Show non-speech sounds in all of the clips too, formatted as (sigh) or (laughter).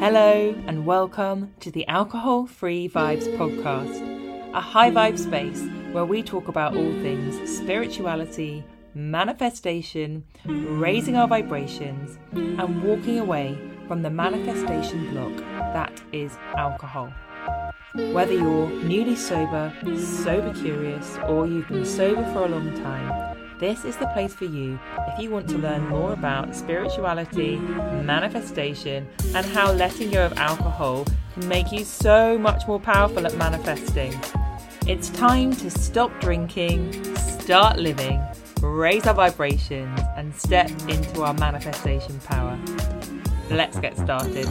Hello, and welcome to the Alcohol Free Vibes podcast, a high vibe space where we talk about all things spirituality, manifestation, raising our vibrations, and walking away from the manifestation block that is alcohol. Whether you're newly sober, sober curious, or you've been sober for a long time, this is the place for you if you want to learn more about spirituality, manifestation, and how letting go of alcohol can make you so much more powerful at manifesting. It's time to stop drinking, start living, raise our vibrations, and step into our manifestation power. Let's get started.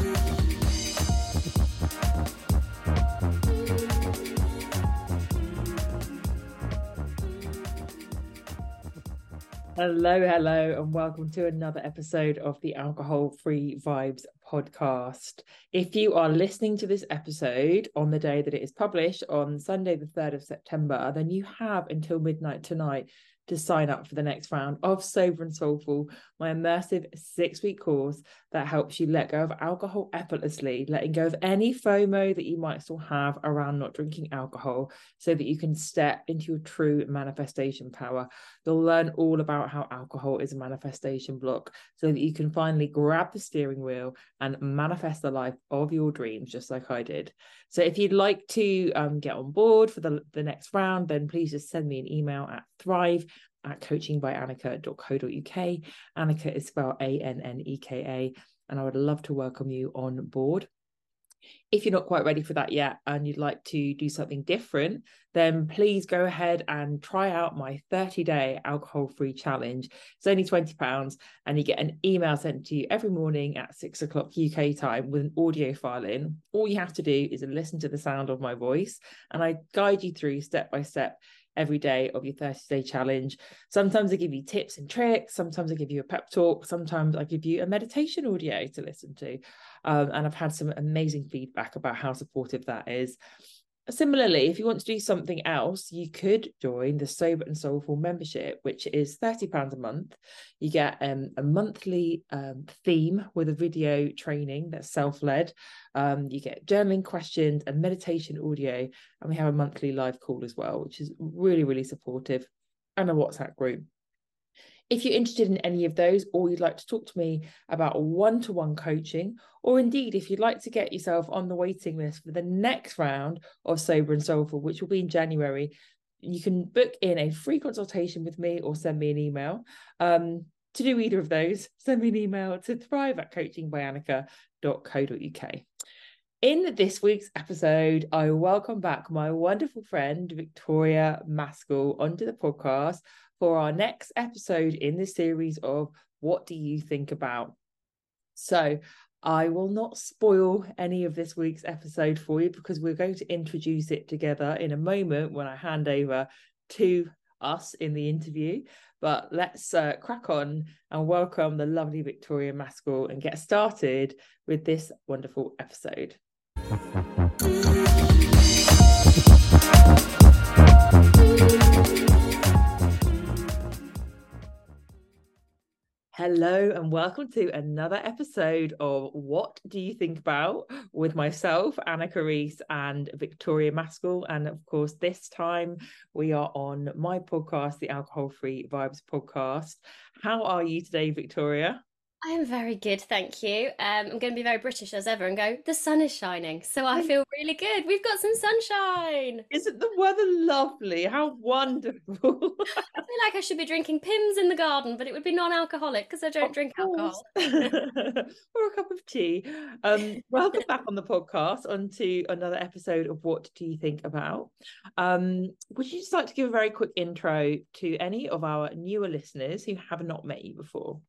Hello, hello, and welcome to another episode of the Alcohol Free Vibes podcast. If you are listening to this episode on the day that it is published on Sunday, the 3rd of September, then you have until midnight tonight to sign up for the next round of Sober and Soulful, my immersive six week course that helps you let go of alcohol effortlessly, letting go of any FOMO that you might still have around not drinking alcohol so that you can step into your true manifestation power. You'll learn all about how alcohol is a manifestation block so that you can finally grab the steering wheel and manifest the life of your dreams, just like I did. So if you'd like to um, get on board for the, the next round, then please just send me an email at thrive at coachingbyanneka.co.uk. Anneka is spelled A N N E K A, and I would love to welcome you on board. If you're not quite ready for that yet and you'd like to do something different, then please go ahead and try out my 30 day alcohol free challenge. It's only £20 and you get an email sent to you every morning at six o'clock UK time with an audio file in. All you have to do is listen to the sound of my voice and I guide you through step by step every day of your 30 day challenge. Sometimes I give you tips and tricks. Sometimes I give you a pep talk. Sometimes I give you a meditation audio to listen to. Um, and I've had some amazing feedback about how supportive that is. Similarly, if you want to do something else, you could join the Sober and Soulful membership, which is £30 a month. You get um, a monthly um, theme with a video training that's self led. Um, you get journaling questions and meditation audio. And we have a monthly live call as well, which is really, really supportive, and a WhatsApp group. If you're interested in any of those, or you'd like to talk to me about one to one coaching, or indeed if you'd like to get yourself on the waiting list for the next round of Sober and Soulful, which will be in January, you can book in a free consultation with me or send me an email. Um, to do either of those, (laughs) send me an email to thrive at coachingbyanneka.co.uk. In this week's episode, I welcome back my wonderful friend Victoria Maskell onto the podcast for our next episode in the series of What Do You Think About? So, I will not spoil any of this week's episode for you because we're going to introduce it together in a moment when I hand over to us in the interview. But let's uh, crack on and welcome the lovely Victoria Maskell and get started with this wonderful episode. Hello, and welcome to another episode of What Do You Think About with myself, Anna Carice, and Victoria Maskell. And of course, this time we are on my podcast, the Alcohol Free Vibes podcast. How are you today, Victoria? I am very good, thank you. Um, I'm going to be very British as ever and go, the sun is shining. So I feel really good. We've got some sunshine. Isn't the weather lovely? How wonderful. (laughs) I feel like I should be drinking Pimm's in the garden, but it would be non alcoholic because I don't of drink course. alcohol. (laughs) or a cup of tea. Um, welcome back on the podcast, onto another episode of What Do You Think About? Um, would you just like to give a very quick intro to any of our newer listeners who have not met you before?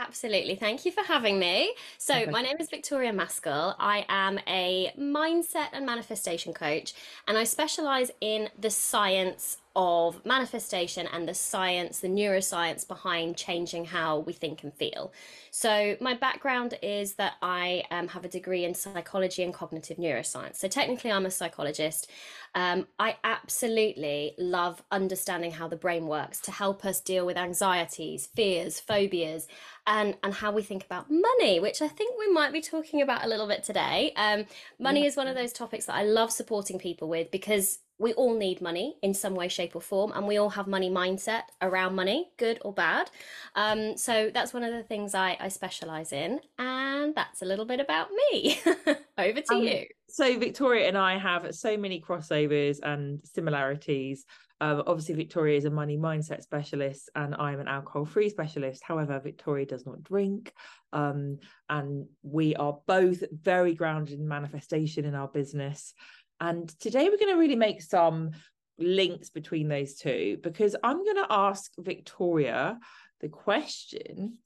Absolutely. Thank you for having me. So, my name is Victoria Maskell. I am a mindset and manifestation coach, and I specialize in the science of manifestation and the science, the neuroscience behind changing how we think and feel. So, my background is that I um, have a degree in psychology and cognitive neuroscience. So, technically, I'm a psychologist. Um, I absolutely love understanding how the brain works to help us deal with anxieties, fears, phobias, and and how we think about money, which I think we might be talking about a little bit today. Um, money yeah. is one of those topics that I love supporting people with because we all need money in some way, shape, or form, and we all have money mindset around money, good or bad. Um, so that's one of the things I, I specialize in, and that's a little bit about me. (laughs) Over to um, you. So Victoria and I have so many crossovers and similarities. Um, obviously, Victoria is a money mindset specialist, and I'm an alcohol-free specialist. However, Victoria does not drink, um, and we are both very grounded in manifestation in our business. And today we're going to really make some links between those two because I'm going to ask Victoria the question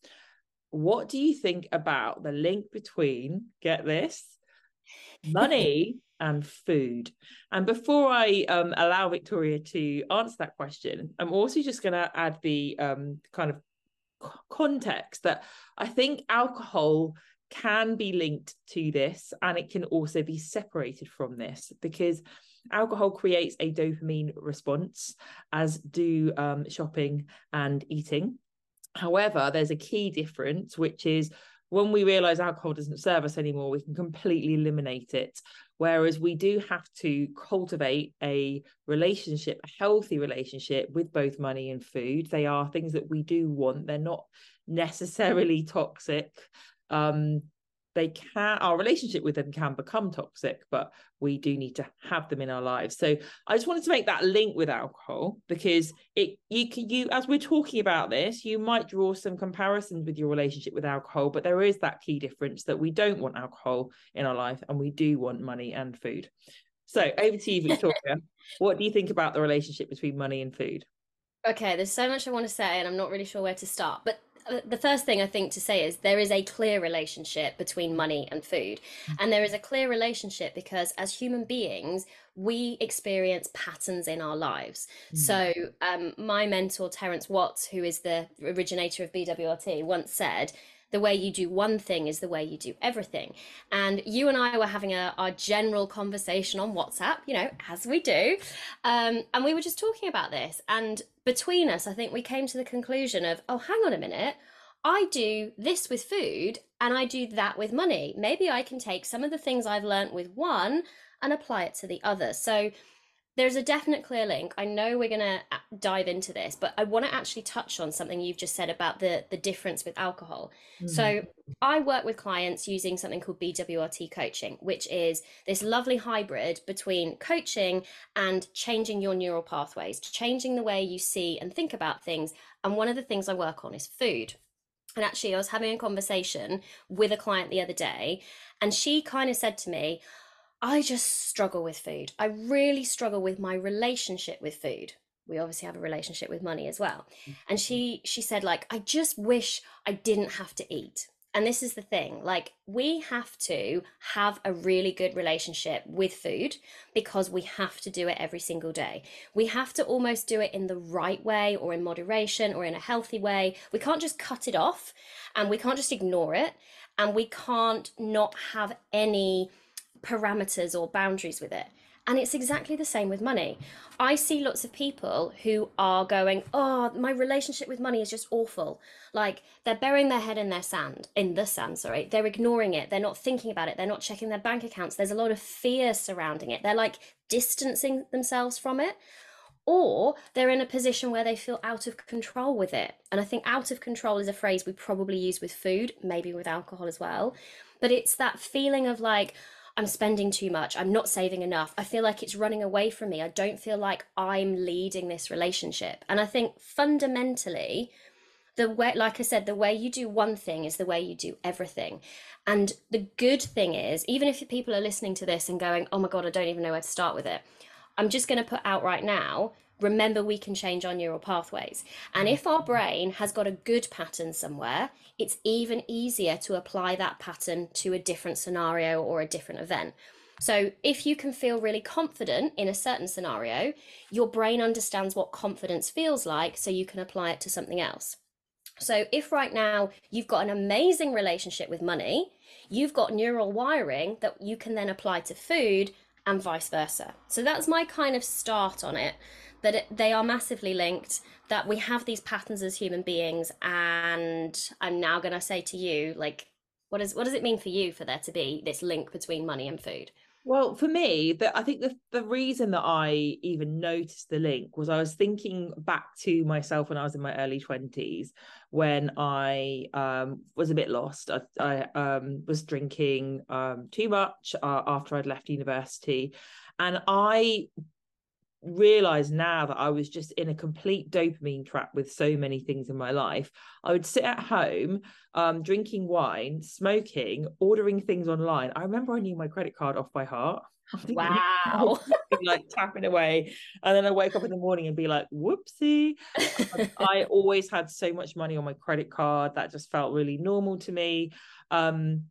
what do you think about the link between, get this, money (laughs) and food? And before I um, allow Victoria to answer that question, I'm also just going to add the um, kind of context that I think alcohol can be linked to this and it can also be separated from this because alcohol creates a dopamine response as do um, shopping and eating however there's a key difference which is when we realize alcohol doesn't serve us anymore we can completely eliminate it. Whereas we do have to cultivate a relationship a healthy relationship with both money and food. They are things that we do want. They're not necessarily (laughs) toxic. Um, they can our relationship with them can become toxic but we do need to have them in our lives. So i just wanted to make that link with alcohol because it you can you as we're talking about this you might draw some comparisons with your relationship with alcohol but there is that key difference that we don't want alcohol in our life and we do want money and food. So over to you (laughs) victoria. What do you think about the relationship between money and food? Okay there's so much i want to say and i'm not really sure where to start but the first thing I think to say is there is a clear relationship between money and food. Mm. And there is a clear relationship because as human beings, we experience patterns in our lives. Mm. So, um, my mentor, Terence Watts, who is the originator of BWRT, once said, the way you do one thing is the way you do everything. And you and I were having a, our general conversation on WhatsApp, you know, as we do. Um, and we were just talking about this. And between us, I think we came to the conclusion of, oh, hang on a minute. I do this with food and I do that with money. Maybe I can take some of the things I've learned with one and apply it to the other. So there's a definite clear link. I know we're going to uh, dive into this, but I want to actually touch on something you've just said about the the difference with alcohol. Mm. So, I work with clients using something called BWRT coaching, which is this lovely hybrid between coaching and changing your neural pathways, changing the way you see and think about things. And one of the things I work on is food. And actually, I was having a conversation with a client the other day, and she kind of said to me, I just struggle with food. I really struggle with my relationship with food. We obviously have a relationship with money as well. And she mm-hmm. she said like I just wish I didn't have to eat. And this is the thing, like we have to have a really good relationship with food because we have to do it every single day. We have to almost do it in the right way or in moderation or in a healthy way. We can't just cut it off and we can't just ignore it and we can't not have any parameters or boundaries with it. And it's exactly the same with money. I see lots of people who are going, Oh, my relationship with money is just awful. Like they're burying their head in their sand, in the sand, sorry. They're ignoring it. They're not thinking about it. They're not checking their bank accounts. There's a lot of fear surrounding it. They're like distancing themselves from it. Or they're in a position where they feel out of control with it. And I think out of control is a phrase we probably use with food, maybe with alcohol as well. But it's that feeling of like, I'm spending too much. I'm not saving enough. I feel like it's running away from me. I don't feel like I'm leading this relationship. And I think fundamentally, the way, like I said, the way you do one thing is the way you do everything. And the good thing is, even if people are listening to this and going, oh my God, I don't even know where to start with it, I'm just going to put out right now remember we can change our neural pathways. And if our brain has got a good pattern somewhere, it's even easier to apply that pattern to a different scenario or a different event. So, if you can feel really confident in a certain scenario, your brain understands what confidence feels like, so you can apply it to something else. So, if right now you've got an amazing relationship with money, you've got neural wiring that you can then apply to food and vice versa. So, that's my kind of start on it. That it, they are massively linked that we have these patterns as human beings and i'm now going to say to you like what is what does it mean for you for there to be this link between money and food well, for me, that I think the the reason that I even noticed the link was I was thinking back to myself when I was in my early twenties, when I um, was a bit lost. I, I um, was drinking um, too much uh, after I'd left university, and I realize now that I was just in a complete dopamine trap with so many things in my life. I would sit at home, um, drinking wine, smoking, ordering things online. I remember I knew my credit card off by heart. (laughs) (laughs) Wow. like tapping away. And then I wake up in the morning and be like, whoopsie. I (laughs) always had so much money on my credit card that just felt really normal to me. Um,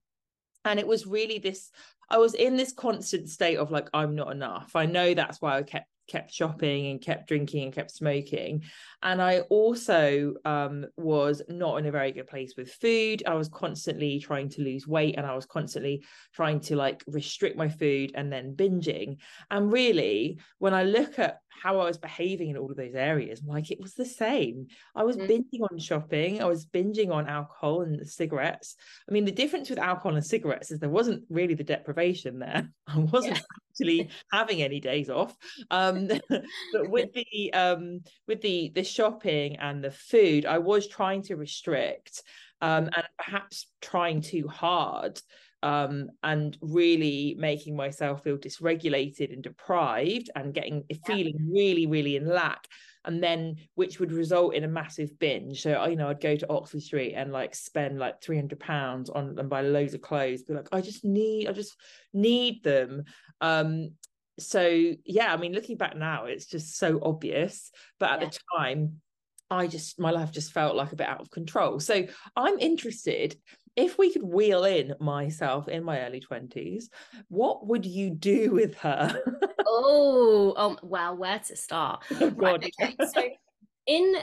and it was really this I was in this constant state of like, I'm not enough. I know that's why I kept kept shopping and kept drinking and kept smoking. And i also um, was not in a very good place with food. I was constantly trying to lose weight and i was constantly trying to like restrict my food and then binging. And really when i look at how i was behaving in all of those areas like it was the same. I was mm. binging on shopping. I was binging on alcohol and cigarettes. I mean the difference with alcohol and cigarettes is there wasn't really the deprivation there. (laughs) I wasn't. Actually having any days off. Um, (laughs) but with the um, with the the shopping and the food i was trying to restrict um, and perhaps trying too hard um, and really making myself feel dysregulated and deprived and getting feeling really really in lack and then which would result in a massive binge. So you know i'd go to oxford street and like spend like 300 pounds on and buy loads of clothes be like i just need i just need them. Um so yeah i mean looking back now it's just so obvious but at yeah. the time i just my life just felt like a bit out of control. So i'm interested if we could wheel in myself in my early 20s what would you do (laughs) with her oh um well where to start (laughs) oh, right, okay. so in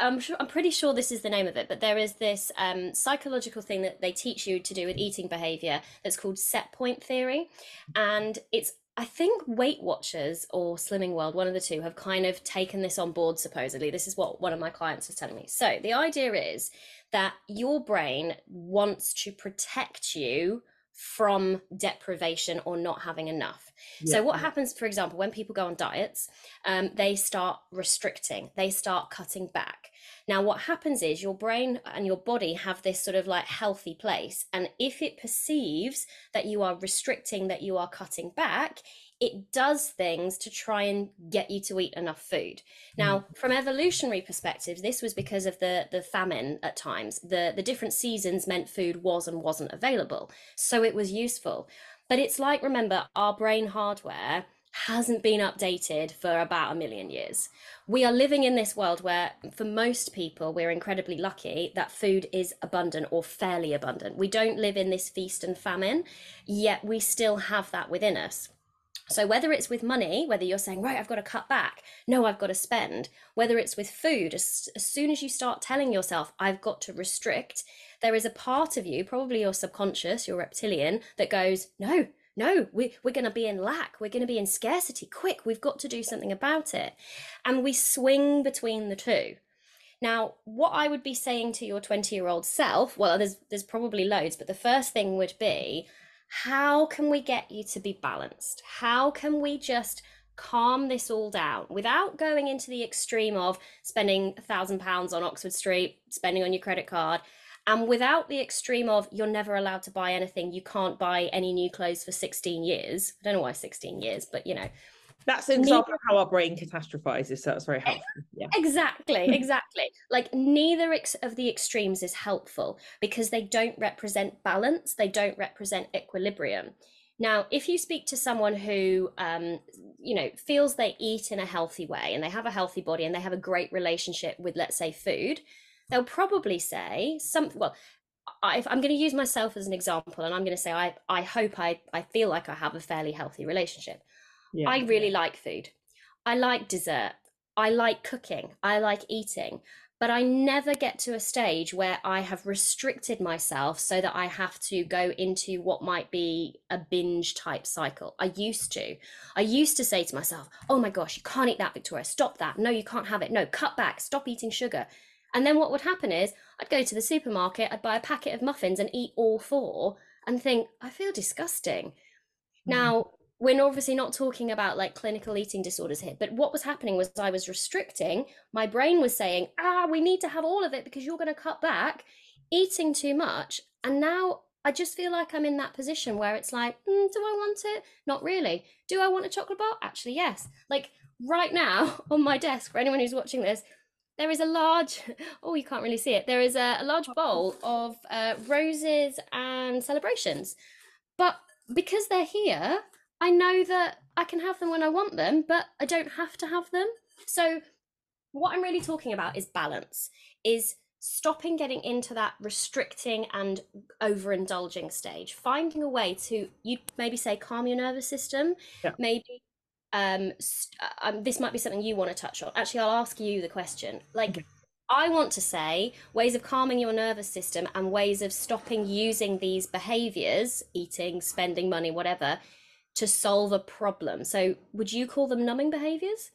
i'm sure i'm pretty sure this is the name of it but there is this um, psychological thing that they teach you to do with eating behavior that's called set point theory and it's I think Weight Watchers or Slimming World, one of the two, have kind of taken this on board, supposedly. This is what one of my clients was telling me. So the idea is that your brain wants to protect you from deprivation or not having enough. Yeah. So, what happens, for example, when people go on diets, um, they start restricting, they start cutting back. Now, what happens is your brain and your body have this sort of like healthy place. And if it perceives that you are restricting, that you are cutting back, it does things to try and get you to eat enough food. Now, mm. from evolutionary perspectives, this was because of the the famine at times. The the different seasons meant food was and wasn't available. So it was useful. But it's like remember our brain hardware hasn't been updated for about a million years. We are living in this world where, for most people, we're incredibly lucky that food is abundant or fairly abundant. We don't live in this feast and famine, yet we still have that within us. So, whether it's with money, whether you're saying, right, I've got to cut back, no, I've got to spend, whether it's with food, as, as soon as you start telling yourself, I've got to restrict, there is a part of you, probably your subconscious, your reptilian, that goes, no, no, we, we're going to be in lack. We're going to be in scarcity. Quick, we've got to do something about it. And we swing between the two. Now, what I would be saying to your 20 year old self, well, there's, there's probably loads, but the first thing would be how can we get you to be balanced? How can we just calm this all down without going into the extreme of spending a thousand pounds on Oxford Street, spending on your credit card, and without the extreme of you're never allowed to buy anything you can't buy any new clothes for 16 years i don't know why 16 years but you know that's an example neither... of how our brain catastrophizes so that's very helpful yeah exactly (laughs) exactly like neither ex- of the extremes is helpful because they don't represent balance they don't represent equilibrium now, if you speak to someone who, um, you know, feels they eat in a healthy way and they have a healthy body and they have a great relationship with, let's say, food, they'll probably say something. Well, I, I'm going to use myself as an example, and I'm going to say I I hope I I feel like I have a fairly healthy relationship. Yeah. I really like food. I like dessert. I like cooking. I like eating. but I never get to a stage where I have restricted myself so that I have to go into what might be a binge type cycle. I used to. I used to say to myself, oh my gosh, you can't eat that, Victoria. Stop that. No, you can't have it. No, cut back. Stop eating sugar. And then what would happen is I'd go to the supermarket, I'd buy a packet of muffins and eat all four and think, I feel disgusting. Mm. Now, we're obviously not talking about like clinical eating disorders here, but what was happening was I was restricting. My brain was saying, ah, we need to have all of it because you're going to cut back, eating too much. And now I just feel like I'm in that position where it's like, mm, do I want it? Not really. Do I want a chocolate bar? Actually, yes. Like right now (laughs) on my desk, for anyone who's watching this, there is a large, (laughs) oh, you can't really see it. There is a, a large bowl of uh, roses and celebrations. But because they're here, I know that I can have them when I want them, but I don't have to have them. So, what I'm really talking about is balance, is stopping getting into that restricting and overindulging stage, finding a way to, you maybe say, calm your nervous system, yeah. maybe. Um, st- uh, um, this might be something you want to touch on. Actually, I'll ask you the question. Like, okay. I want to say ways of calming your nervous system and ways of stopping using these behaviors, eating, spending money, whatever, to solve a problem. So would you call them numbing behaviors?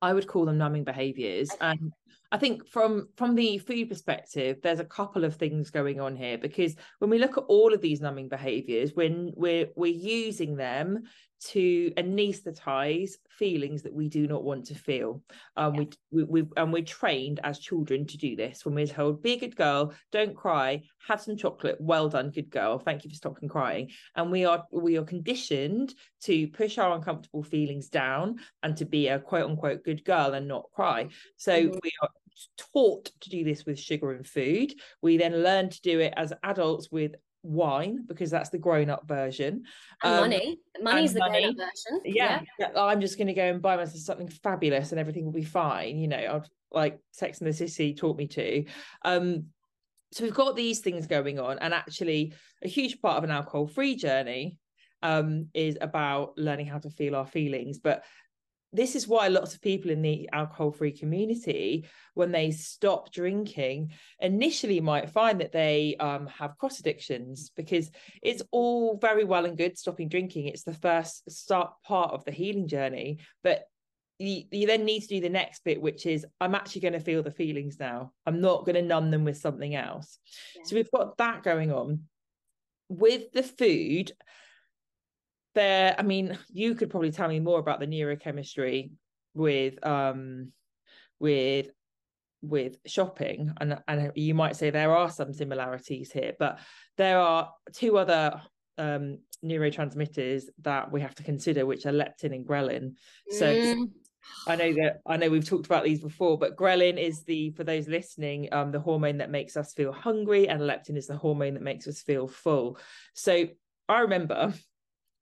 I would call them numbing behaviors. And I think from from the food perspective, there's a couple of things going on here because when we look at all of these numbing behaviors, when we're we're using them to anesthetize feelings that we do not want to feel. Um, yeah. we, we, we and we're trained as children to do this. When we're told, "Be a good girl, don't cry, have some chocolate, well done, good girl, thank you for stopping crying," and we are we are conditioned to push our uncomfortable feelings down and to be a quote unquote good girl and not cry. So mm-hmm. we are taught to do this with sugar and food. We then learn to do it as adults with wine because that's the grown-up version. And um, money. Money's the money. grown-up version. Yeah, yeah. i'm just going to go and buy myself something fabulous and everything will be fine you know i'd like sex and the city taught me to. Um so we've got these things going on and actually a huge part of an alcohol free journey um is about learning how to feel our feelings. But this is why lots of people in the alcohol free community when they stop drinking initially might find that they um, have cross addictions because it's all very well and good stopping drinking. It's the first start part of the healing journey but you, you then need to do the next bit which is i'm actually going to feel the feelings now. I'm not going to numb them with something else. Yeah. so we've got that going on. With the food there i mean you could probably tell me more about the neurochemistry with um with with shopping and and you might say there are some similarities here but there are two other um neurotransmitters that we have to consider which are leptin and ghrelin so mm. I know that I know we've talked about these before, but ghrelin is the for those listening, um, the hormone that makes us feel hungry, and leptin is the hormone that makes us feel full. So I remember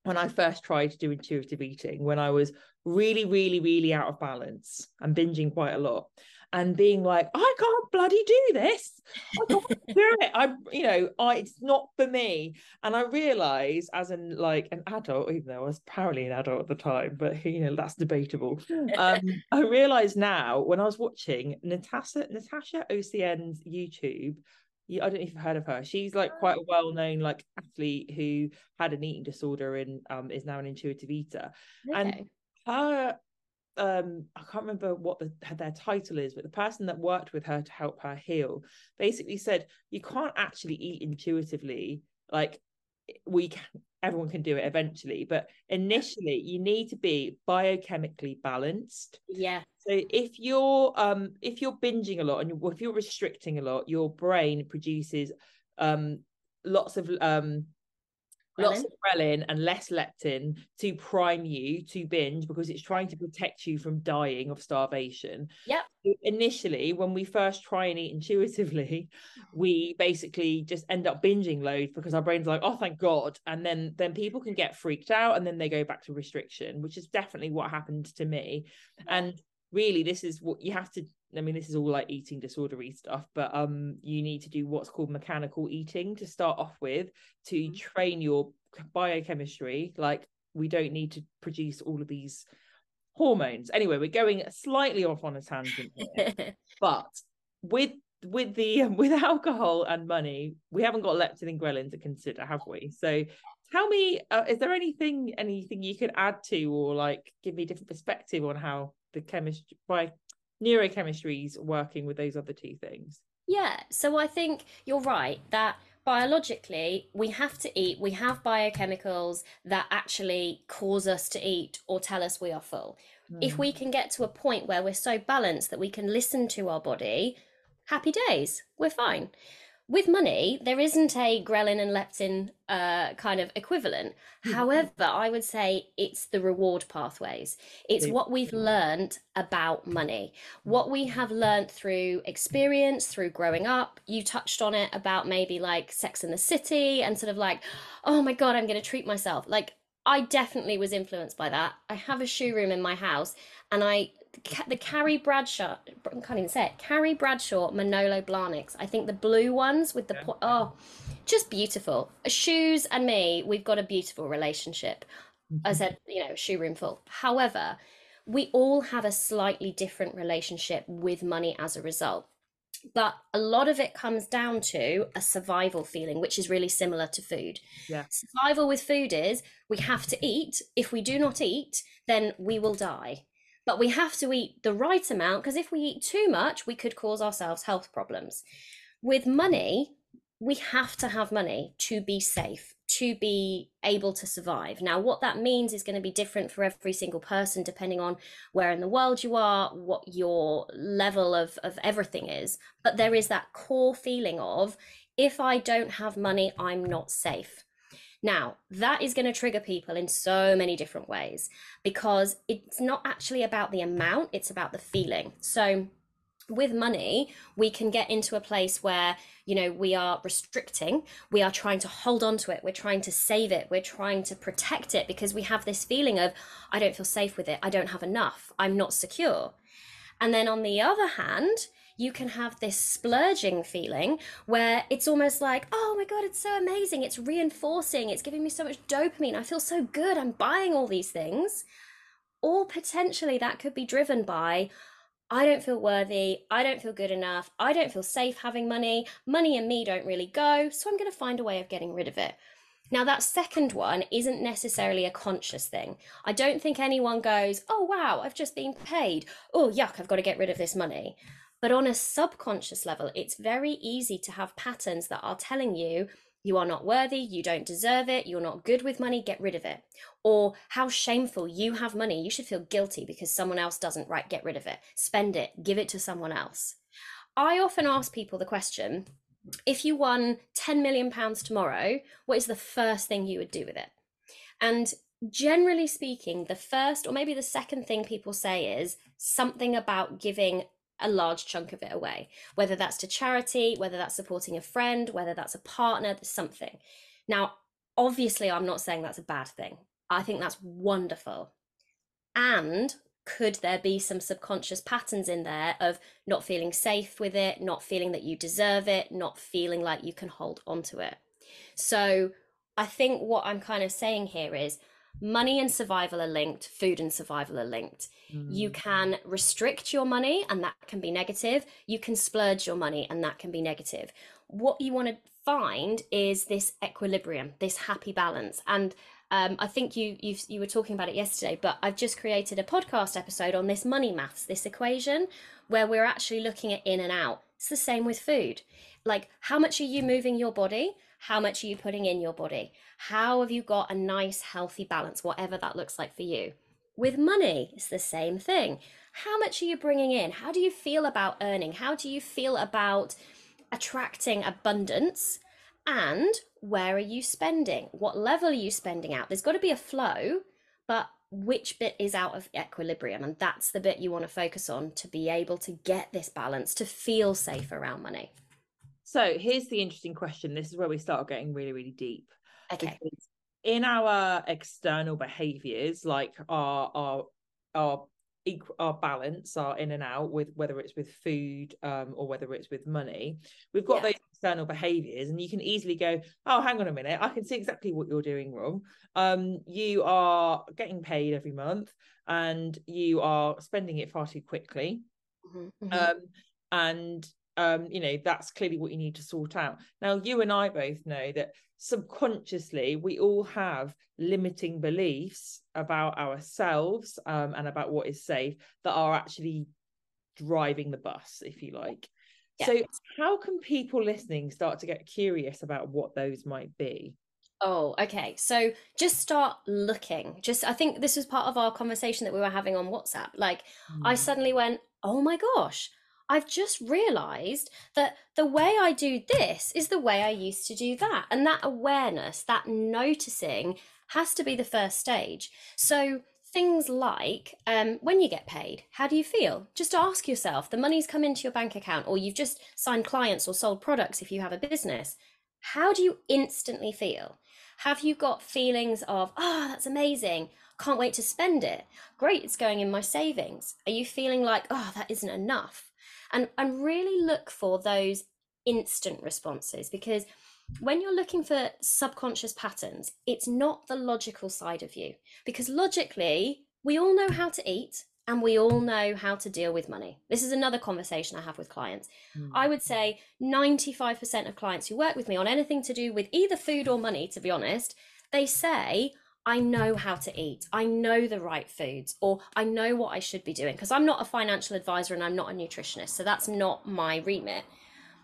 when I first tried to do intuitive eating, when I was really, really, really out of balance and binging quite a lot, and being like, I can't bloody do this. I can't (laughs) do it. I, you know, I it's not for me. And I realized as an like an adult, even though I was apparently an adult at the time, but you know, that's debatable. Um, I realized now when I was watching Natasha Natasha Océane's YouTube I don't know if you've heard of her. She's like quite a well-known like athlete who had an eating disorder and um is now an intuitive eater. Okay. And her um I can't remember what the, their title is, but the person that worked with her to help her heal basically said you can't actually eat intuitively. Like we can everyone can do it eventually but initially you need to be biochemically balanced. Yeah. So if you're um if you're binging a lot and if you're restricting a lot your brain produces um lots of um lots of ghrelin and less leptin to prime you to binge because it's trying to protect you from dying of starvation. Yep. So initially, when we first try and eat intuitively, (laughs) we basically just end up binging loads because our brain's like, oh thank God. And then then people can get freaked out and then they go back to restriction, which is definitely what happened to me. And really this is what you have to I mean, this is all like eating disordery stuff, but um, you need to do what's called mechanical eating to start off with to mm-hmm. train your biochemistry. Like, we don't need to produce all of these hormones. Anyway, we're going slightly off on a tangent here, (laughs) but with with the (laughs) with alcohol and money, we haven't got leptin and ghrelin to consider, have we? So tell me, uh, is there anything anything you could add to, or like give me a different perspective on how the chemistry by neurochemistry is working with those other two things? Yeah, so I think you're right that biologically we have to eat we have biochemicals that actually cause us to eat or tell us we are full mm. if we can get to a point where we're so balanced that we can listen to our body happy days we're fine with money, there isn't a ghrelin and leptin uh, kind of equivalent. Mm-hmm. However, I would say it's the reward pathways. It's what we've learned about money, what we have learned through experience, through growing up. You touched on it about maybe like Sex in the City and sort of like, oh my God, I'm going to treat myself. Like, I definitely was influenced by that. I have a shoe room in my house and I the Carrie Bradshaw, I can't even say it. Carrie Bradshaw Manolo Blahniks. I think the blue ones with the yeah. po- oh, just beautiful. Shoes and me, we've got a beautiful relationship. Mm-hmm. I said, you know, shoe room full. However, we all have a slightly different relationship with money as a result. But a lot of it comes down to a survival feeling, which is really similar to food. Yeah. Survival with food is we have to eat. If we do not eat, then we will die but we have to eat the right amount because if we eat too much, we could cause ourselves health problems. With money, we have to have money to be safe, to be able to survive. Now, what that means is going to be different for every single person, depending on where in the world you are, what your level of, of everything is. But there is that core feeling of if I don't have money, I'm not safe. Now, that is going to trigger people in so many different ways because it's not actually about the amount, it's about the feeling. So, with money, we can get into a place where, you know, we are restricting, we are trying to hold on to it, we're trying to save it, we're trying to protect it because we have this feeling of, I don't feel safe with it, I don't have enough, I'm not secure. And then on the other hand, you can have this splurging feeling where it's almost like, oh my God, it's so amazing. It's reinforcing. It's giving me so much dopamine. I feel so good. I'm buying all these things. Or potentially that could be driven by, I don't feel worthy. I don't feel good enough. I don't feel safe having money. Money and me don't really go. So I'm going to find a way of getting rid of it. Now, that second one isn't necessarily a conscious thing. I don't think anyone goes, oh, wow, I've just been paid. Oh, yuck, I've got to get rid of this money. But on a subconscious level, it's very easy to have patterns that are telling you you are not worthy, you don't deserve it, you're not good with money, get rid of it. Or how shameful you have money, you should feel guilty because someone else doesn't, right? Get rid of it, spend it, give it to someone else. I often ask people the question if you won 10 million pounds tomorrow, what is the first thing you would do with it? And generally speaking, the first or maybe the second thing people say is something about giving a large chunk of it away, whether that's to charity, whether that's supporting a friend, whether that's a partner, something. Now, obviously, I'm not saying that's a bad thing. I think that's wonderful. And could there be some subconscious patterns in there of not feeling safe with it, not feeling that you deserve it, not feeling like you can hold onto it? So, I think what I'm kind of saying here is money and survival are linked, food and survival are linked. Mm. You can restrict your money, and that can be negative. You can splurge your money, and that can be negative. What you want to find is this equilibrium, this happy balance. And um, I think you you you were talking about it yesterday, but I've just created a podcast episode on this money maths, this equation, where we're actually looking at in and out. It's the same with food. Like, how much are you moving your body? How much are you putting in your body? How have you got a nice, healthy balance, whatever that looks like for you? With money, it's the same thing. How much are you bringing in? How do you feel about earning? How do you feel about attracting abundance? And where are you spending? What level are you spending out? There's got to be a flow, but which bit is out of equilibrium? And that's the bit you want to focus on to be able to get this balance, to feel safe around money. So here's the interesting question. This is where we start getting really, really deep. Okay. Because in our external behaviors, like our our our equal our balance, our in and out with whether it's with food um, or whether it's with money, we've got yeah. those external behaviors, and you can easily go, oh, hang on a minute, I can see exactly what you're doing wrong. Um, you are getting paid every month, and you are spending it far too quickly. Mm-hmm. mm-hmm. Um, and um, you know, that's clearly what you need to sort out. Now, you and I both know that subconsciously we all have limiting beliefs about ourselves um, and about what is safe that are actually driving the bus, if you like. So, how can people listening start to get curious about what those might be? Oh, okay. So just start looking. Just, I think this was part of our conversation that we were having on WhatsApp. Like, mm. I suddenly went, oh my gosh, I've just realized that the way I do this is the way I used to do that. And that awareness, that noticing has to be the first stage. So, things like um, when you get paid, how do you feel? Just ask yourself the money's come into your bank account, or you've just signed clients or sold products if you have a business. How do you instantly feel? Have you got feelings of, oh, that's amazing? Can't wait to spend it. Great, it's going in my savings. Are you feeling like, oh, that isn't enough? And, and really look for those instant responses because when you're looking for subconscious patterns, it's not the logical side of you. Because logically, we all know how to eat and we all know how to deal with money. This is another conversation I have with clients. Mm. I would say 95% of clients who work with me on anything to do with either food or money, to be honest, they say, I know how to eat. I know the right foods, or I know what I should be doing. Because I'm not a financial advisor and I'm not a nutritionist. So that's not my remit.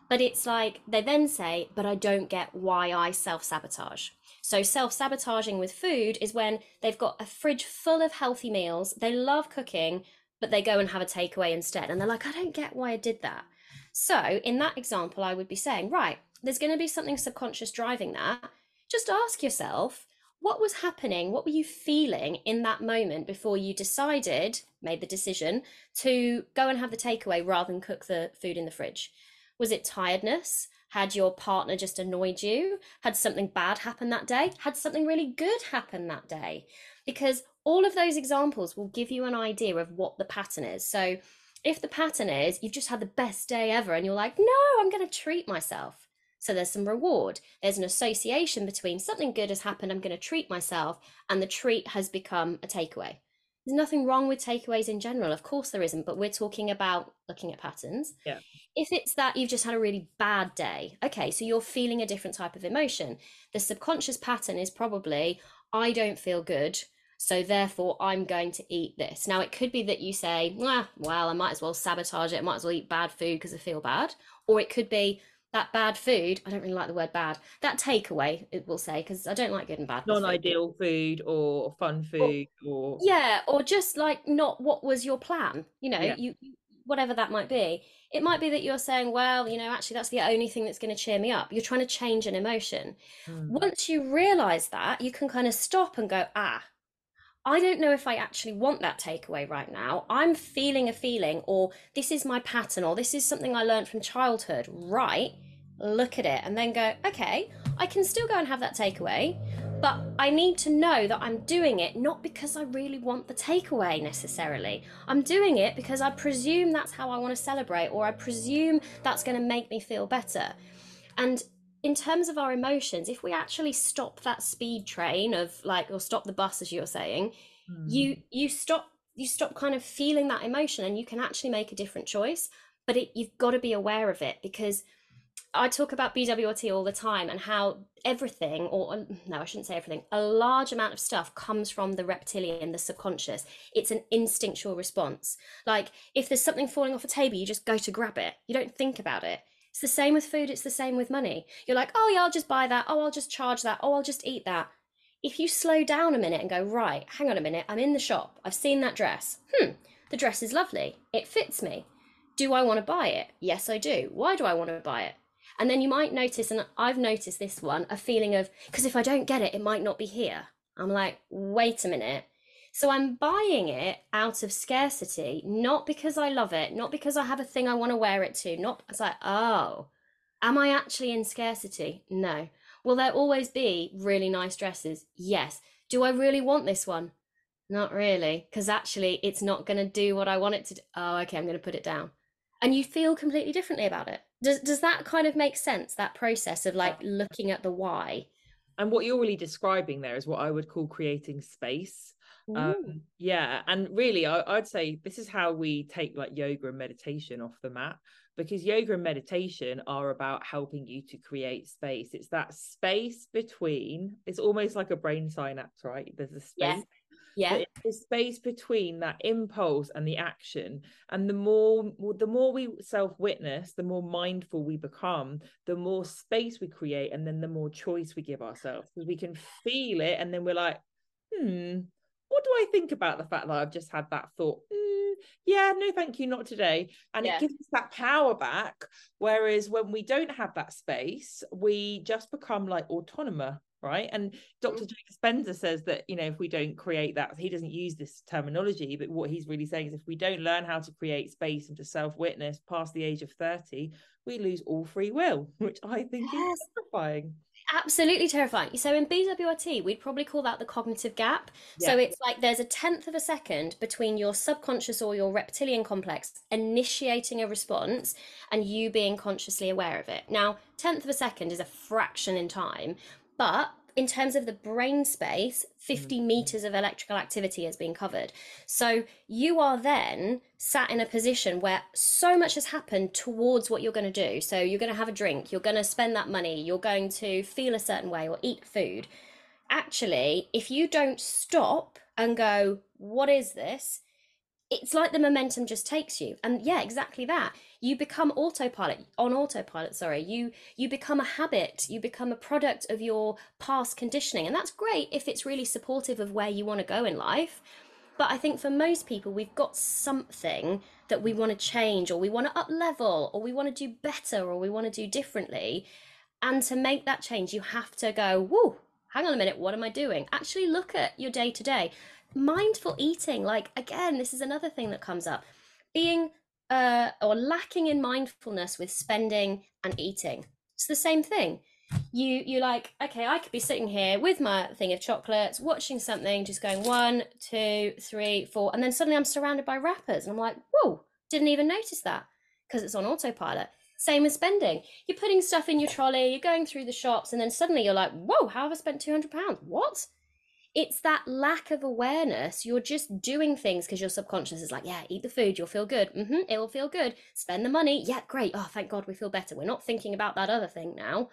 But it's like they then say, but I don't get why I self sabotage. So, self sabotaging with food is when they've got a fridge full of healthy meals, they love cooking, but they go and have a takeaway instead. And they're like, I don't get why I did that. So, in that example, I would be saying, right, there's going to be something subconscious driving that. Just ask yourself, what was happening? What were you feeling in that moment before you decided, made the decision to go and have the takeaway rather than cook the food in the fridge? Was it tiredness? Had your partner just annoyed you? Had something bad happen that day? Had something really good happen that day? Because all of those examples will give you an idea of what the pattern is. So if the pattern is you've just had the best day ever and you're like, no, I'm going to treat myself. So there's some reward. There's an association between something good has happened, I'm going to treat myself, and the treat has become a takeaway. There's nothing wrong with takeaways in general. Of course, there isn't, but we're talking about looking at patterns. Yeah. If it's that you've just had a really bad day, okay, so you're feeling a different type of emotion. The subconscious pattern is probably, I don't feel good. So therefore, I'm going to eat this. Now, it could be that you say, ah, well, I might as well sabotage it. I might as well eat bad food because I feel bad. Or it could be, that bad food i don't really like the word bad that takeaway it will say because i don't like good and bad non-ideal food. food or fun food or, or, yeah or just like not what was your plan you know yeah. you whatever that might be it might be that you're saying well you know actually that's the only thing that's going to cheer me up you're trying to change an emotion mm. once you realize that you can kind of stop and go ah I don't know if I actually want that takeaway right now. I'm feeling a feeling, or this is my pattern, or this is something I learned from childhood. Right, look at it, and then go, okay, I can still go and have that takeaway, but I need to know that I'm doing it not because I really want the takeaway necessarily. I'm doing it because I presume that's how I want to celebrate, or I presume that's going to make me feel better. And in terms of our emotions, if we actually stop that speed train of like, or stop the bus, as you're saying, mm. you you stop you stop kind of feeling that emotion, and you can actually make a different choice. But it, you've got to be aware of it because I talk about BWRT all the time and how everything, or no, I shouldn't say everything, a large amount of stuff comes from the reptilian, the subconscious. It's an instinctual response. Like if there's something falling off a table, you just go to grab it. You don't think about it. It's the same with food, it's the same with money. You're like, oh, yeah, I'll just buy that. Oh, I'll just charge that. Oh, I'll just eat that. If you slow down a minute and go, right, hang on a minute, I'm in the shop. I've seen that dress. Hmm, the dress is lovely. It fits me. Do I want to buy it? Yes, I do. Why do I want to buy it? And then you might notice, and I've noticed this one, a feeling of, because if I don't get it, it might not be here. I'm like, wait a minute. So I'm buying it out of scarcity, not because I love it, not because I have a thing I want to wear it to, not it's like, oh, am I actually in scarcity? No. Will there always be really nice dresses? Yes. Do I really want this one? Not really, because actually it's not going to do what I want it to do. Oh, okay, I'm going to put it down. And you feel completely differently about it. Does does that kind of make sense? That process of like looking at the why? and what you're really describing there is what I would call creating space. Um, yeah, and really, I, I'd say this is how we take like yoga and meditation off the mat because yoga and meditation are about helping you to create space. It's that space between. It's almost like a brain synapse, right? There's a space. Yeah. Yeah. the space between that impulse and the action and the more the more we self-witness the more mindful we become the more space we create and then the more choice we give ourselves because we can feel it and then we're like hmm what do I think about the fact that I've just had that thought? Mm, yeah, no, thank you, not today. And Yeah. it gives us that power back. Whereas when we don't have that space, we just become like autonomous, right? And Dr. Joe Dispenza says that, you know, if we don't create that, he doesn't use this terminology, but what he's really saying is if we don't learn how to create space and to self witness past the age of 30, we lose all free will, (laughs) which I think Yes. is terrifying. Absolutely terrifying. So in BWRT, we'd probably call that the cognitive gap. So it's like there's a tenth of a second between your subconscious or your reptilian complex initiating a response and you being consciously aware of it. Now, tenth of a second is a fraction in time, but in terms of the brain space, 50 mm, mm. meters of electrical activity has been covered. So you are then sat in a position where so much has happened towards what you're going to do. So you're going to have a drink, you're going to spend that money, you're going to feel a certain way or eat food. Actually, if you don't stop and go, what is this? It's like the momentum just takes you. And yeah, exactly that. You become autopilot on autopilot, sorry. You you become a habit, you become a product of your past conditioning. And that's great if it's really supportive of where you want to go in life. But I think for most people, we've got something that we want to change, or we want to up level, or we want to do better, or we want to do differently. And to make that change, you have to go, whoa, hang on a minute, what am I doing? Actually, look at your day to day. Mindful eating, like, again, this is another thing that comes up. Being uh, or lacking in mindfulness with spending and eating. It's the same thing. You you like okay i could be sitting here with my thing of chocolates watching something just going one two three four and then suddenly i'm surrounded by wrappers and i'm like whoa didn't even notice that because it's on autopilot. Same as spending. You're putting stuff in your trolley you're going through the shops and then suddenly you're like whoa how have i spent 200 pounds? What it's that lack of awareness you're just doing things because your subconscious is like yeah eat the food you'll feel good Mm-hmm, it will feel good spend the money yeah great oh thank god we feel better we're not thinking about that other thing now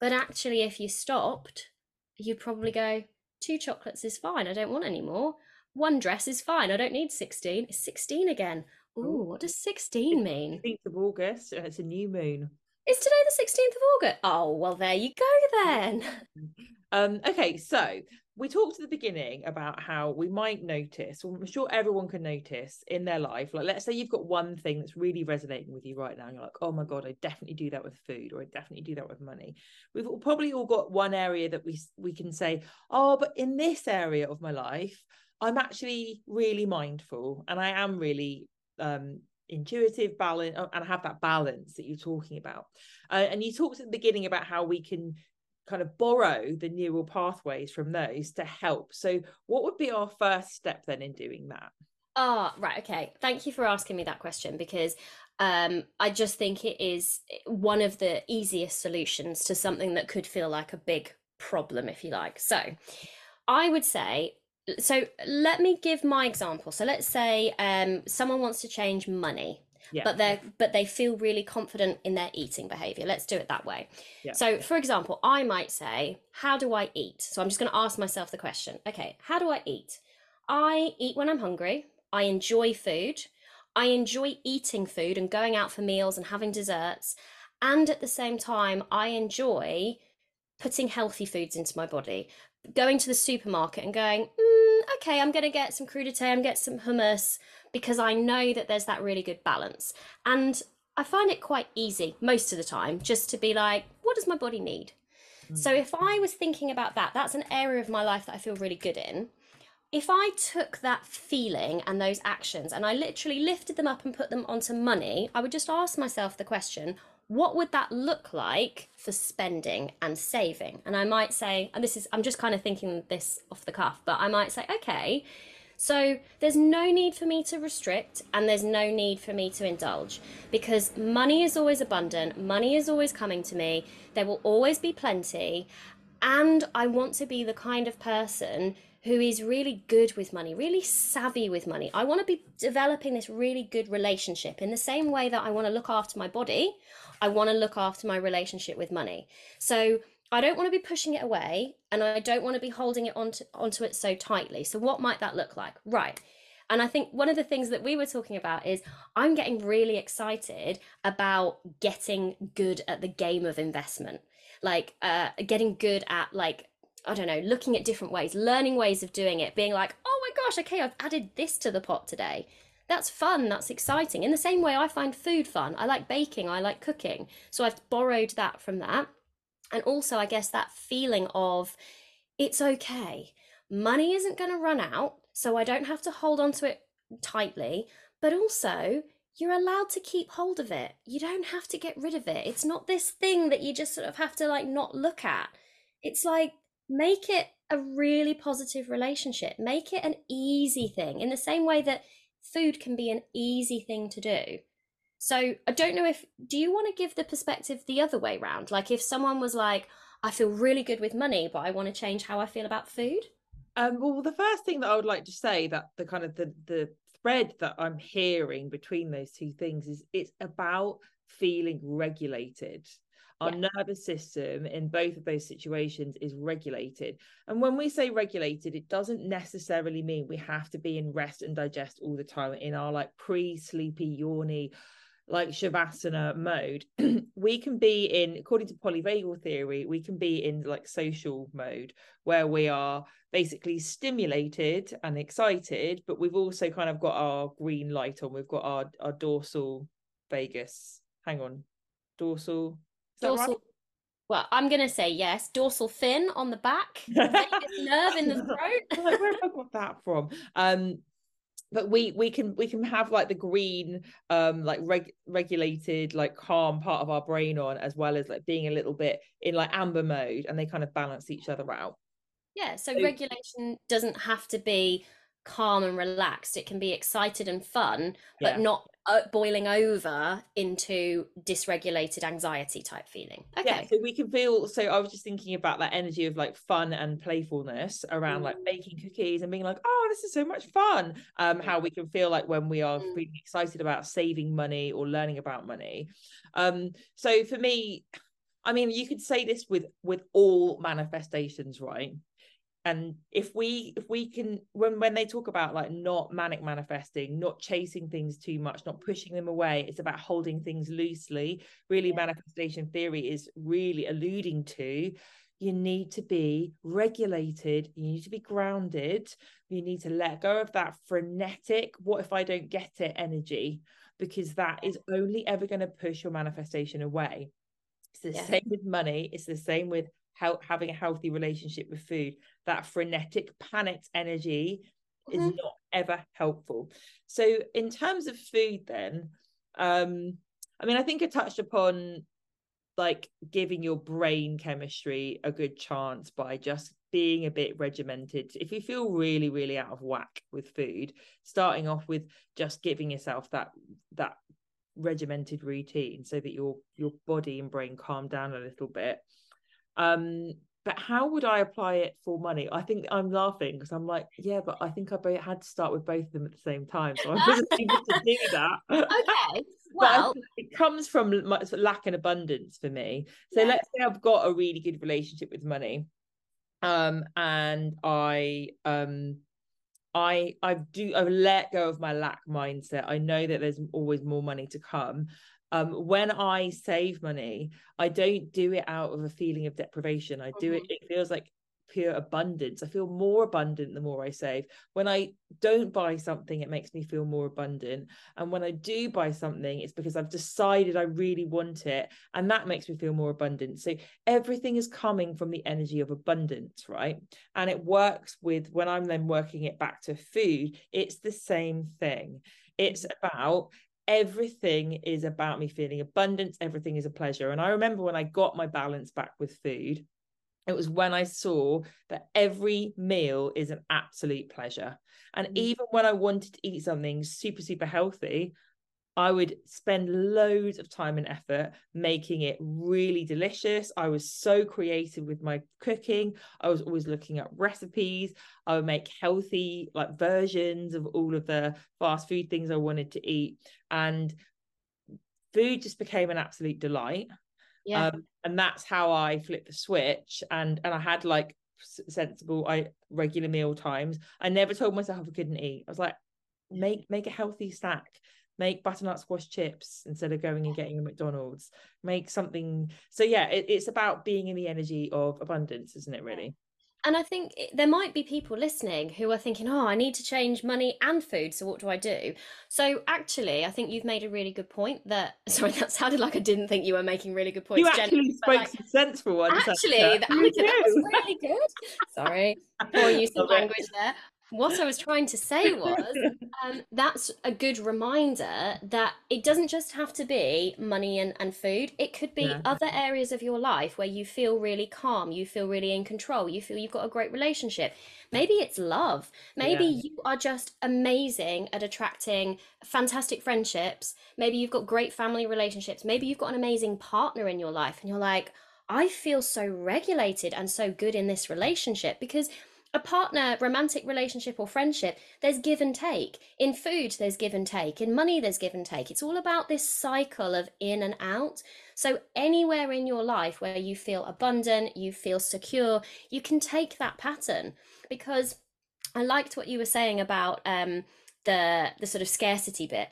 but actually, if you stopped, you'd probably go, two chocolates is fine. I don't want any more. One dress is fine. I don't need 16. It's 16 again. Ooh, what does 16 mean? 15th of August, it's a new moon. Is today the 16th of August? Oh, well, there you go then. (laughs) Um, okay, so we talked at the beginning about how we might notice, or I'm sure everyone can notice in their life. Like, let's say you've got one thing that's really resonating with you right now, and you're like, oh my God, I definitely do that with food, or I definitely do that with money. We've probably all got one area that we we can say, oh, but in this area of my life, I'm actually really mindful and I am really um intuitive balance and have that balance that you're talking about uh, and you talked at the beginning about how we can kind of borrow the neural pathways from those to help. So, what would be our first step then in doing that? Ah, right. Okay. Thank you for asking me that question because um, I just think it is one of the easiest solutions to something that could feel like a big problem, if you like. So, I would say, so let me give my example. So, let's say um, someone wants to change money, Yeah. but they but they feel really confident in their eating behavior. Let's do it that way. Yeah. So, for example, I might say, "How do I eat?" So, I'm just going to ask myself the question. Okay, how do I eat? I eat when I'm hungry. I enjoy food. I enjoy eating food and going out for meals and having desserts. And at the same time, I enjoy putting healthy foods into my body. Going to the supermarket and going, mm, okay, I'm going to get some crudité, I'm get some hummus because I know that there's that really good balance. And I find it quite easy most of the time just to be like, what does my body need? Hmm. So if I was thinking about that, that's an area of my life that I feel really good in. If I took that feeling and those actions and I literally lifted them up and put them onto money, I would just ask myself the question, what would that look like for spending and saving? And I might say, and this is, I'm just kind of thinking this off the cuff, but I might say, okay, so there's no need for me to restrict and there's no need for me to indulge because money is always abundant, money is always coming to me, there will always be plenty. and I want to be the kind of person who is really good with money, really savvy with money. I want to be developing this really good relationship in the same way that I want to look after my body, I want to look after my relationship with money. So I don't want to be pushing it away and I don't want to be holding it onto, onto it so tightly. So, what might that look like? Right. And I think one of the things that we were talking about is I'm getting really excited about getting good at the game of investment, like uh, getting good at like I don't know, looking at different ways, learning ways of doing it, being like, oh my gosh, okay, I've added this to the pot today. That's fun, that's exciting. In the same way, I find food fun. I like baking, I like cooking. So I've borrowed that from that. And also, I guess that feeling of it's okay. Money isn't going to run out, so I don't have to hold on to it tightly. But also, you're allowed to keep hold of it. You don't have to get rid of it. It's not this thing that you just sort of have to like not look at. It's like make it a really positive relationship. Make it an easy thing in the same way that food can be an easy thing to do. So I don't know if do you want to give the perspective the other way round? Like if someone was like, I feel really good with money, but I want to change how I feel about food. Um, well, the first thing that I would like to say that the kind of the the thread that I'm hearing between those two things is it's about feeling regulated. Our yeah. nervous system in both of those situations is regulated. And when we say regulated, it doesn't necessarily mean we have to be in rest and digest all the time in our like pre sleepy, yawny, like shavasana mode. (clears throat) We can be in according to polyvagal theory we can be in like social mode where we are basically stimulated and excited but we've also kind of got our green light on. We've got our, our dorsal vagus. Hang on. Dorsal dorsal right? well i'm going to say yes dorsal fin on the back (laughs) nerve in the throat like, where have i got that from um but we we can we can have like the green um like reg- regulated like calm part of our brain on as well as like being a little bit in like amber mode and they kind of balance each other out yeah so, so regulation doesn't have to be calm and relaxed it can be excited and fun but yeah. not boiling over into dysregulated anxiety type feeling. Okay. Yeah, so we can feel. So I was just thinking about that energy of like fun and playfulness around mm. like baking cookies and being like, oh, this is so much fun. Um, how we can feel like when we are mm. feeling excited about saving money or learning about money. Um, so for me, I mean, you could say this with with all manifestations, right? And if we if we can when when they talk about like not manic manifesting not chasing things too much not pushing them away it's about holding things loosely really yeah. manifestation theory is really alluding to you need to be regulated you need to be grounded you need to let go of that frenetic what if i don't get it energy because that is only ever going to push your manifestation away it's the yeah. same with money it's the same with how having a healthy relationship with food that frenetic panicked energy mm-hmm. is not ever helpful. So in terms of food then um i mean i think i touched upon like giving your brain chemistry a good chance by just being a bit regimented. If you feel really really out of whack with food starting off with just giving yourself that that regimented routine so that your your body and brain calm down a little bit um, but how would I apply it for money? I think I'm laughing because I'm like, yeah, but I think I had to start with both of them at the same time, so I wasn't able to do (laughs) that. Okay, (laughs) well, it comes from lack and abundance for me. So yeah. let's say I've got a really good relationship with money, um, and I um. I I do I've let go of my lack mindset. I know that there's always more money to come, um, when I save money, I don't do it out of a feeling of deprivation. I do mm-hmm. it, it feels like pure abundance. I feel more abundant the more I save. When I don't buy something, it makes me feel more abundant. And when I do buy something, it's because I've decided I really want it. And that makes me feel more abundant. So everything is coming from the energy of abundance, right? And it works with when I'm then working it back to food, it's the same thing. It's mm-hmm. about everything is about me feeling abundance everything is a pleasure and i remember when i got my balance back with food it was when i saw that every meal is an absolute pleasure and mm. even when i wanted to eat something super super healthy I would spend loads of time and effort making it really delicious. I was so creative with my cooking. I was always looking up recipes. I would make healthy like versions of all of the fast food things I wanted to eat. And food just became an absolute delight. Yeah. Um, and that's how I flipped the switch. And and I had like sensible, I regular meal times. I never told myself I couldn't eat. I was like, make make a healthy snack make butternut squash chips instead of going and getting a McDonald's. Make something. So yeah, it, it's about being in the energy of abundance, isn't it? Really. And I think there might be people listening who are thinking, oh, I need to change money and food. So what do I do? So actually, I think you've made a really good point that, (laughs) sorry, that sounded like I didn't think you were making really good points. You actually spoke like, some sense for once. Actually, that, that was really good. Sorry, (laughs) poor use of language there what I was trying to say was um, that's a good reminder that it doesn't just have to be money and, and food. It could be yeah. other areas of your life where you feel really calm, you feel really in control, you feel you've got a great relationship. Maybe it's love. Maybe yeah. you are just amazing at attracting fantastic friendships. Maybe you've got great family relationships. Maybe you've got an amazing partner in your life and you're like, I feel so regulated and so good in this relationship because a partner, romantic relationship, or friendship, there's give and take. In food, there's give and take. In money, there's give and take. It's all about this cycle of in and out. So, anywhere in your life where you feel abundant, you feel secure, you can take that pattern. Because I liked what you were saying about um, the the sort of scarcity bit.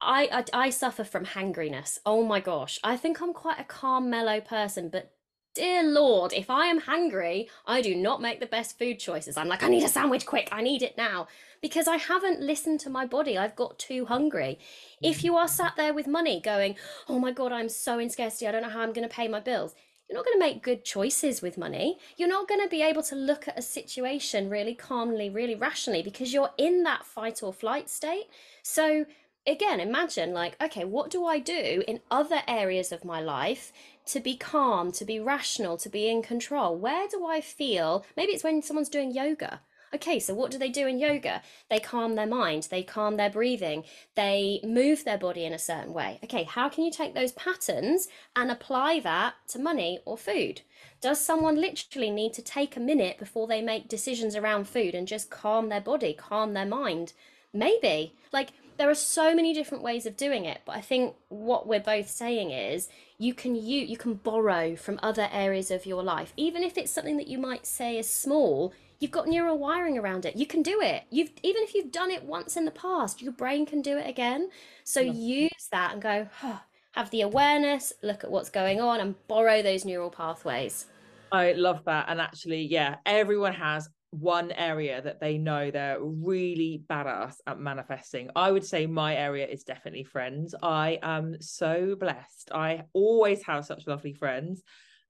I, I, I suffer from hangriness. Oh my gosh, I think I'm quite a calm, mellow person, but dear lord, if I am hungry, I do not make the best food choices. I'm like, I need a sandwich quick, I need it now. Because I haven't listened to my body. I've got too hungry. If you are sat there with money going, oh my God, I'm so in scarcity, I don't know how I'm going to pay my bills, you're not going to make good choices with money. You're not going to be able to look at a situation really calmly, really rationally, because you're in that fight or flight state. So, again, imagine like, okay, what do I do in other areas of my life to be calm, to be rational, to be in control? Where do I feel? Maybe it's when someone's doing yoga. Okay, so what do they do in yoga? They calm their mind, they calm their breathing, they move their body in a certain way. Okay, how can you take those patterns and apply that to money or food? Does someone literally need to take a minute before they make decisions around food and just calm their body, calm their mind? Maybe. Like, there are so many different ways of doing it, but I think what we're both saying is you can you you can borrow from other areas of your life. Even if it's something that you might say is small you've got neural wiring around it. You can do it. You've even if you've done it once in the past your brain can do it again. So yeah. use that and go oh, have the awareness look at what's going on and borrow those neural pathways. I love that. And actually, yeah, everyone has one area that they know they're really badass at manifesting. I would say my area is definitely friends. I am so blessed. I always have such lovely friends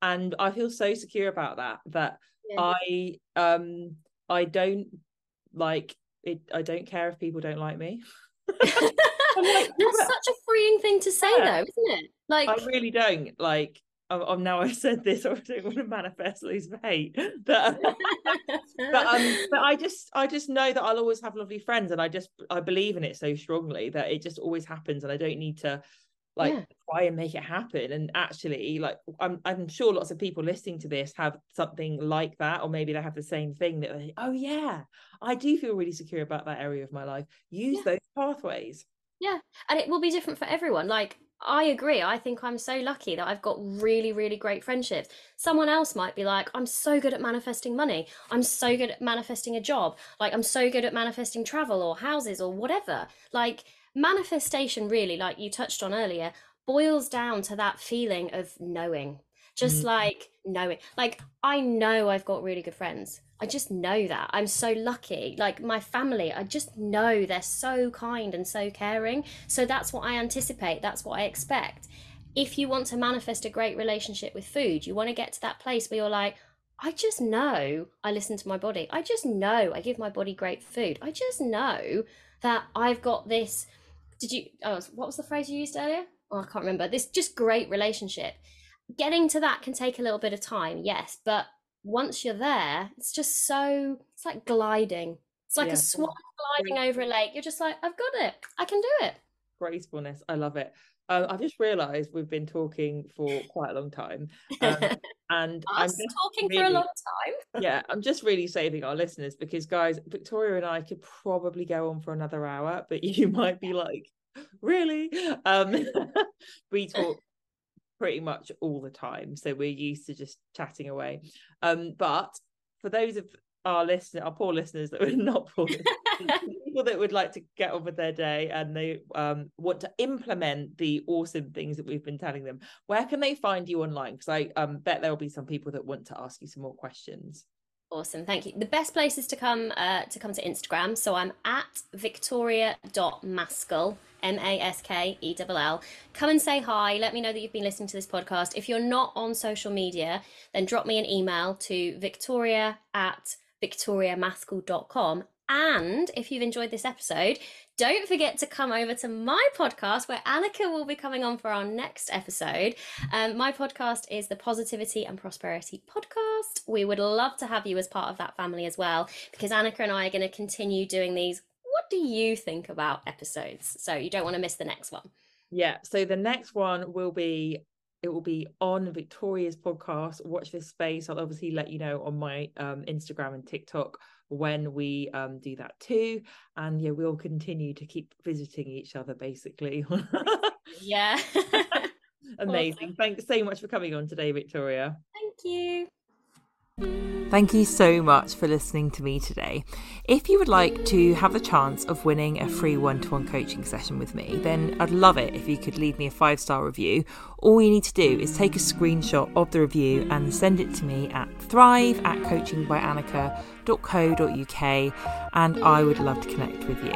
and I feel so secure about that that yeah. I um I don't like it I don't care if people don't like me. (laughs) (laughs) like, That's such a freeing thing to say yeah. though, isn't it? Like I really don't like I'm now (laughs) I've said this, I don't want to manifest of hate. (laughs) But (laughs) but um but I just I just know that I'll always have lovely friends and I just I believe in it so strongly that it just always happens and I don't need to like yeah. try and make it happen. And actually, like I'm I'm sure lots of people listening to this have something like that, or maybe they have the same thing that they, oh yeah, I do feel really secure about that area of my life. Use yeah. those pathways. Yeah. And it will be different for everyone. Like I agree. I think I'm so lucky that I've got really, really great friendships. Someone else might be like, I'm so good at manifesting money. I'm so good at manifesting a job. Like, I'm so good at manifesting travel or houses or whatever. Like, manifestation, really, like you touched on earlier, boils down to that feeling of knowing. Just mm-hmm. like knowing. Like, I know I've got really good friends. I just know that. I'm so lucky. Like my family, I just know they're so kind and so caring. So that's what I anticipate. That's what I expect. If you want to manifest a great relationship with food, you want to get to that place where you're like, I just know I listen to my body. I just know I give my body great food. I just know that I've got this. Did you, oh, what was the phrase you used earlier? Oh, I can't remember. This just great relationship. Getting to that can take a little bit of time, yes, but once you're there, it's just so it's like gliding. It's like yeah. a swan gliding over a lake. You're just like, I've got it. I can do it. gracefulness. I love it. Uh, I've just realised we've been talking for quite a long time, um, (laughs) and I'm talking really, for a long time. (laughs) yeah, I'm just really saving our listeners because, guys, Victoria and I could probably go on for another hour, but (laughs) you might be like, really? Um, we talk pretty much all the time, so we're used to just chatting away. Um, but for those of our listeners, our poor listeners that (laughs) were not poor, (laughs) people that would like to get on with their day and they um, want to implement the awesome things that we've been telling them, where can they find you online? Because I um, bet there will be some people that want to ask you some more questions. Awesome, thank you. The best place is to come uh, to come to Instagram. So I'm at victoria.maskell, M A S K E L L. Come and say hi. Let me know that you've been listening to this podcast. If you're not on social media, then drop me an email to victoria at victoriamaskell.com. And if you've enjoyed this episode, don't forget to come over to my podcast where Anneka will be coming on for our next episode. Um, my podcast is the Positivity and Prosperity Podcast. We would love to have you as part of that family as well because Anneka and I are going to continue doing these. What do you think about episodes? So you don't want to miss the next one. Yeah. So the next one will be it will be on Victoria's podcast. Watch this space. I'll obviously let you know on my um, Instagram and TikTok when we um, do that too. And yeah, we'll continue to keep visiting each other basically. yeah. (laughs) (laughs) Amazing. Awesome. Thanks so much for coming on today, Victoria. Thank you. Thank you so much for listening to me today. If you would like to have the chance of winning a free one to one coaching session with me, then I'd love it if you could leave me a five star review. All you need to do is take a screenshot of the review and send it to me at thrive at coachingbyanneka.co.uk and I would love to connect with you.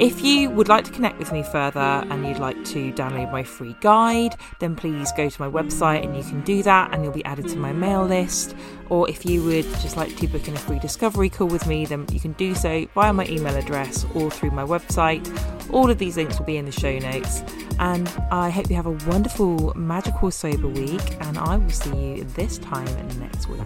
If you would like to connect with me further and you'd like to download my free guide, then please go to my website and you can do that and you'll be added to my mail list. Or if you would just like to book in a free discovery call with me, then you can do so via my email address or through my website. All of these links will be in the show notes. And I hope you have a wonderful, magical, sober week, and I will see you this time next week.